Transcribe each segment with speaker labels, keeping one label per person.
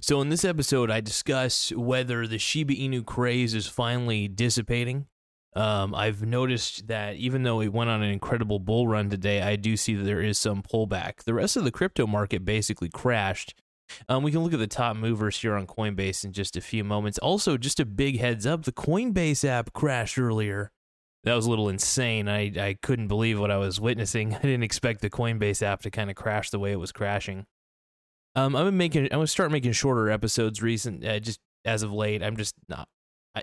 Speaker 1: So, in this episode, I discuss whether the Shiba Inu craze is finally dissipating. Um, I've noticed that even though it went on an incredible bull run today, I do see that there is some pullback. The rest of the crypto market basically crashed. Um, we can look at the top movers here on Coinbase in just a few moments. Also, just a big heads up the Coinbase app crashed earlier. That was a little insane. I, I couldn't believe what I was witnessing. I didn't expect the Coinbase app to kind of crash the way it was crashing. Um, I'm making. I'm gonna start making shorter episodes. Recent, uh, just as of late, I'm just not.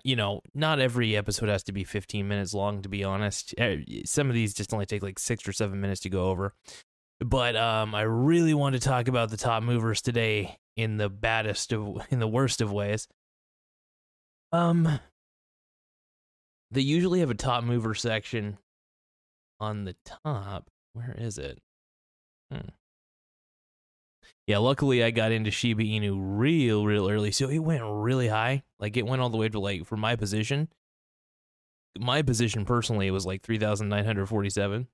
Speaker 1: You know, not every episode has to be 15 minutes long. To be honest, uh, some of these just only take like six or seven minutes to go over. But um, I really want to talk about the top movers today in the baddest of, in the worst of ways. Um, they usually have a top mover section on the top. Where is it? Hmm. Yeah, luckily I got into Shiba Inu real, real early. So it went really high. Like it went all the way to like for my position. My position personally was like 3,947.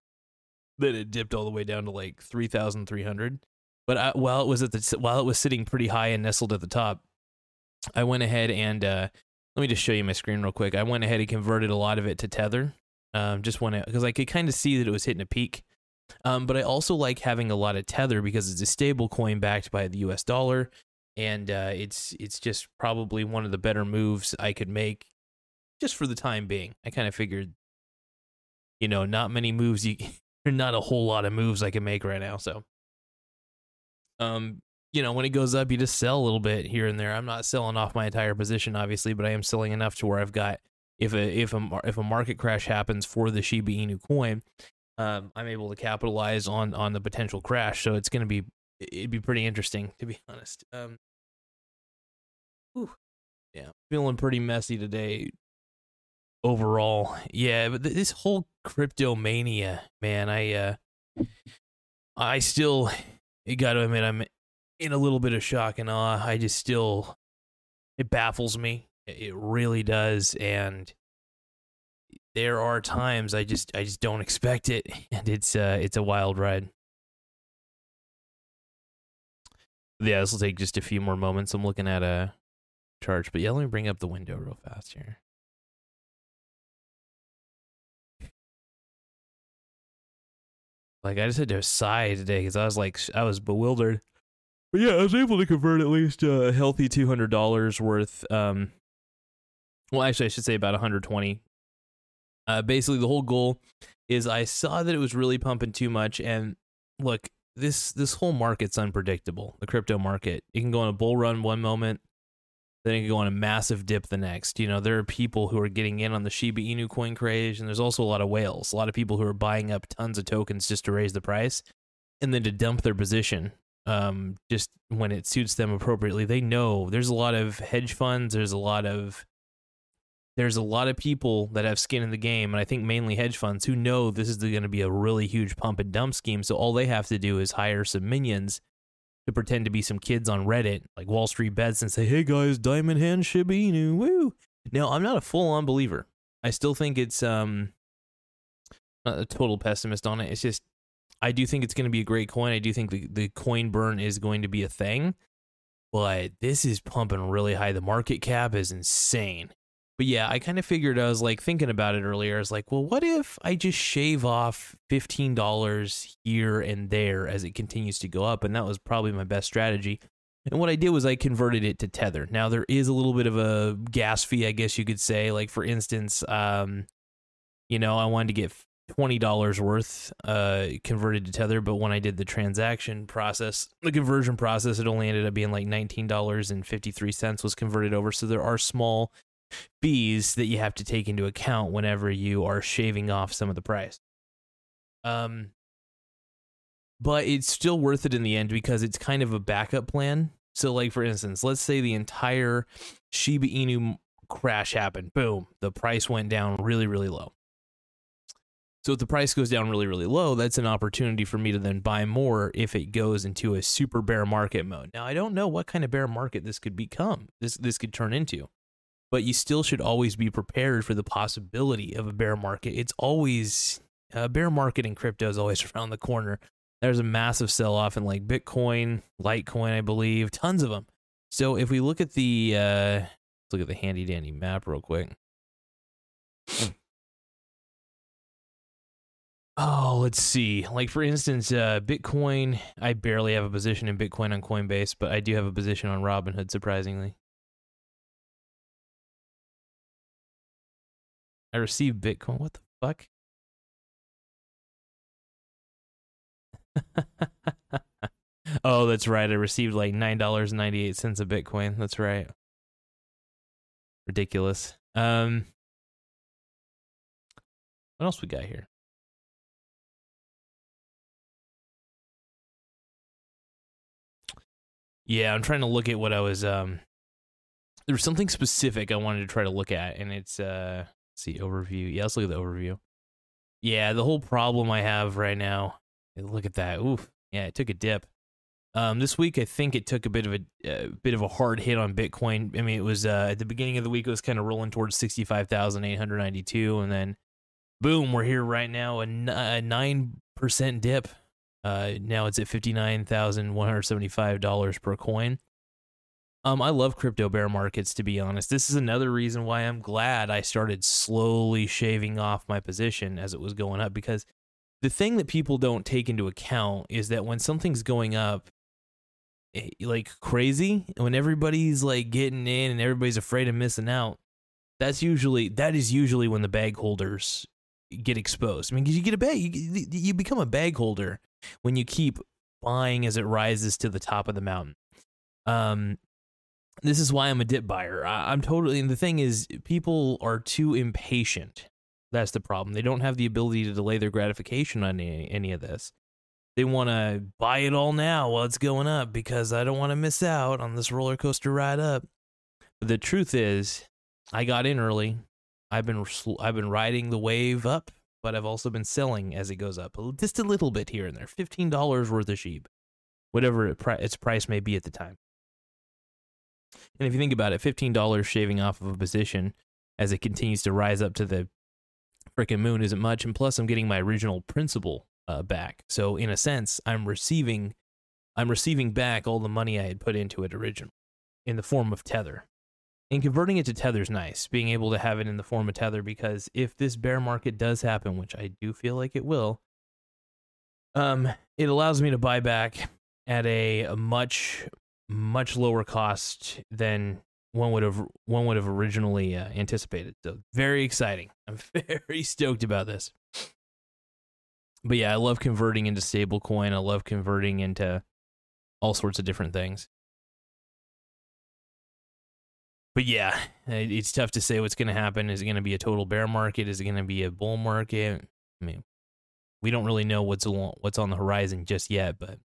Speaker 1: Then it dipped all the way down to like 3,300. But I, while it was at the while it was sitting pretty high and nestled at the top, I went ahead and uh, let me just show you my screen real quick. I went ahead and converted a lot of it to Tether. Um, just went because I could kind of see that it was hitting a peak. Um, but I also like having a lot of Tether because it's a stable coin backed by the U.S. dollar, and uh, it's it's just probably one of the better moves I could make, just for the time being. I kind of figured, you know, not many moves you, not a whole lot of moves I can make right now. So, um, you know, when it goes up, you just sell a little bit here and there. I'm not selling off my entire position, obviously, but I am selling enough to where I've got if a if a if a market crash happens for the Shiba Inu coin, um, I'm able to capitalize on on the potential crash. So it's going to be it'd be pretty interesting to be honest. Um, whew, yeah, feeling pretty messy today overall. Yeah, but th- this whole crypto mania, man, I uh, I still got to admit I'm in a little bit of shock and awe. I just still it baffles me. It really does, and there are times I just I just don't expect it, and it's uh it's a wild ride. Yeah, this will take just a few more moments. I'm looking at a charge, but yeah, let me bring up the window real fast here. Like I just had to sigh today because I was like I was bewildered. But yeah, I was able to convert at least a healthy two hundred dollars worth. Um, well, actually, I should say about one hundred twenty uh, basically, the whole goal is I saw that it was really pumping too much, and look, this this whole market's unpredictable. The crypto market, it can go on a bull run one moment, then it can go on a massive dip the next. You know, there are people who are getting in on the Shiba Inu coin craze, and there's also a lot of whales, a lot of people who are buying up tons of tokens just to raise the price, and then to dump their position um, just when it suits them appropriately. They know there's a lot of hedge funds, there's a lot of there's a lot of people that have skin in the game, and I think mainly hedge funds who know this is going to be a really huge pump and dump scheme. So all they have to do is hire some minions to pretend to be some kids on Reddit, like Wall Street Bets, and say, "Hey guys, Diamond Hand Shiba Inu, woo!" Now I'm not a full-on believer. I still think it's um not a total pessimist on it. It's just I do think it's going to be a great coin. I do think the, the coin burn is going to be a thing, but this is pumping really high. The market cap is insane. But yeah, I kind of figured I was like thinking about it earlier. I was like, well, what if I just shave off $15 here and there as it continues to go up? And that was probably my best strategy. And what I did was I converted it to Tether. Now there is a little bit of a gas fee, I guess you could say. Like for instance, um, you know, I wanted to get twenty dollars worth uh, converted to Tether, but when I did the transaction process, the conversion process, it only ended up being like nineteen dollars and fifty three cents was converted over. So there are small fees that you have to take into account whenever you are shaving off some of the price. Um, but it's still worth it in the end because it's kind of a backup plan. So, like for instance, let's say the entire Shiba Inu crash happened. Boom, the price went down really, really low. So if the price goes down really, really low, that's an opportunity for me to then buy more if it goes into a super bear market mode. Now I don't know what kind of bear market this could become. This this could turn into but you still should always be prepared for the possibility of a bear market. It's always a bear market in crypto is always around the corner. There's a massive sell off in like Bitcoin, Litecoin, I believe, tons of them. So if we look at the uh, let's look at the handy dandy map real quick. Oh, let's see. Like for instance, uh, Bitcoin. I barely have a position in Bitcoin on Coinbase, but I do have a position on Robinhood. Surprisingly, I received Bitcoin. What the fuck? oh, that's right. I received like nine dollars ninety eight cents a Bitcoin. That's right. Ridiculous. Um, what else we got here? Yeah, I'm trying to look at what I was. Um, there was something specific I wanted to try to look at, and it's uh, see overview. Yeah, let's look at the overview. Yeah, the whole problem I have right now. Look at that. Oof. Yeah, it took a dip. Um, this week I think it took a bit of a, a bit of a hard hit on Bitcoin. I mean, it was uh, at the beginning of the week it was kind of rolling towards sixty five thousand eight hundred ninety two, and then boom, we're here right now a nine percent dip. Uh, now it's at fifty nine thousand one hundred seventy five dollars per coin. Um, I love crypto bear markets to be honest. This is another reason why I'm glad I started slowly shaving off my position as it was going up because the thing that people don't take into account is that when something's going up eh, like crazy, when everybody's like getting in and everybody's afraid of missing out, that's usually that is usually when the bag holders get exposed. I mean, you get a bag, you, you become a bag holder when you keep buying as it rises to the top of the mountain. Um, this is why I'm a dip buyer. I, am totally, and the thing is, people are too impatient. That's the problem. They don't have the ability to delay their gratification on any, any of this. They want to buy it all now while it's going up because I don't want to miss out on this roller coaster ride up. But the truth is, I got in early. I've been I've been riding the wave up, but I've also been selling as it goes up, just a little bit here and there. Fifteen dollars worth of SHIB, whatever it its price may be at the time. And if you think about it, fifteen dollars shaving off of a position as it continues to rise up to the freaking moon isn't much, and plus I'm getting my original principal uh, back. So in a sense, I'm receiving I'm receiving back all the money I had put into it originally in the form of tether. And converting it to tether is nice, being able to have it in the form of tether because if this bear market does happen, which I do feel like it will, um, it allows me to buy back at a, a much much lower cost than one would have one would have originally uh, anticipated. So very exciting. I'm very stoked about this. But yeah, I love converting into stablecoin. I love converting into all sorts of different things. But yeah, it's tough to say what's going to happen. Is it going to be a total bear market? Is it going to be a bull market? I mean, we don't really know what's what's on the horizon just yet, but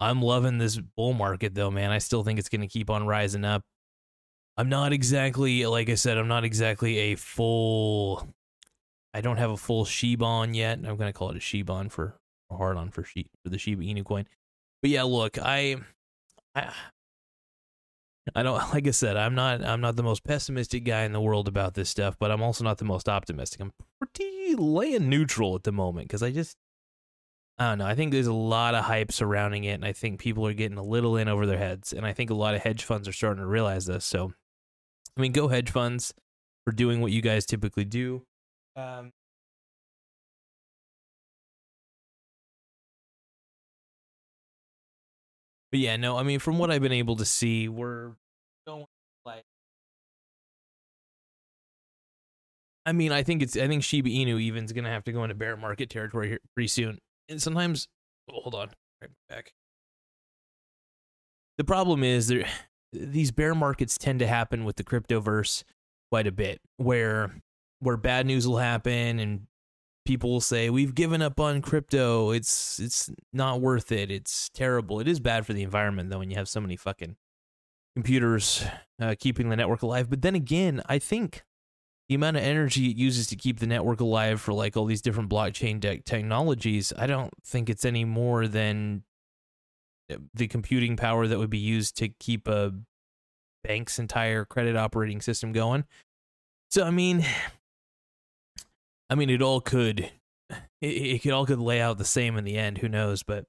Speaker 1: I'm loving this bull market though, man. I still think it's going to keep on rising up. I'm not exactly, like I said, I'm not exactly a full. I don't have a full Shiba on yet. I'm going to call it a Shiba on for hard on for she, for the Shiba Inu coin. But yeah, look, I, I, I don't like I said, I'm not I'm not the most pessimistic guy in the world about this stuff, but I'm also not the most optimistic. I'm pretty laying neutral at the moment because I just I don't know. I think there's a lot of hype surrounding it, and I think people are getting a little in over their heads. And I think a lot of hedge funds are starting to realize this. So, I mean, go hedge funds for doing what you guys typically do. Um, but yeah, no, I mean, from what I've been able to see, we're going like. I mean, I think it's. I think Shiba Inu even's gonna have to go into bear market territory here pretty soon and sometimes oh, hold on, right back. The problem is there these bear markets tend to happen with the cryptoverse quite a bit where where bad news will happen and people will say we've given up on crypto. It's it's not worth it. It's terrible. It is bad for the environment though when you have so many fucking computers uh, keeping the network alive. But then again i think the amount of energy it uses to keep the network alive for like all these different blockchain de- technologies, I don't think it's any more than uh, the computing power that would be used to keep a bank's entire credit operating system going. So I mean, I mean, it all could, it, it could all could lay out the same in the end. Who knows? But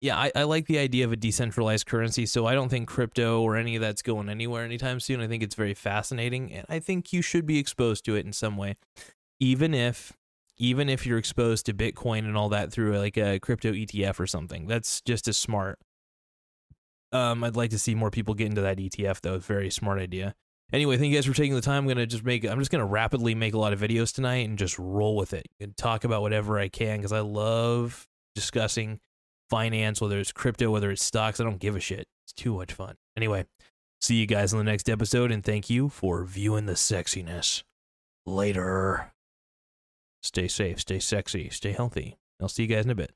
Speaker 1: yeah, I, I like the idea of a decentralized currency. So I don't think crypto or any of that's going anywhere anytime soon. I think it's very fascinating, and I think you should be exposed to it in some way, even if even if you're exposed to Bitcoin and all that through like a crypto ETF or something. That's just as smart. Um, I'd like to see more people get into that ETF though. Very smart idea. Anyway, thank you guys for taking the time. I'm gonna just make. I'm just gonna rapidly make a lot of videos tonight and just roll with it and talk about whatever I can because I love discussing finance, whether it's crypto, whether it's stocks. I don't give a shit. It's too much fun. Anyway, see you guys in the next episode, and thank you for viewing the sexiness. Later. Stay safe, stay sexy, stay healthy. I'll see you guys in a bit.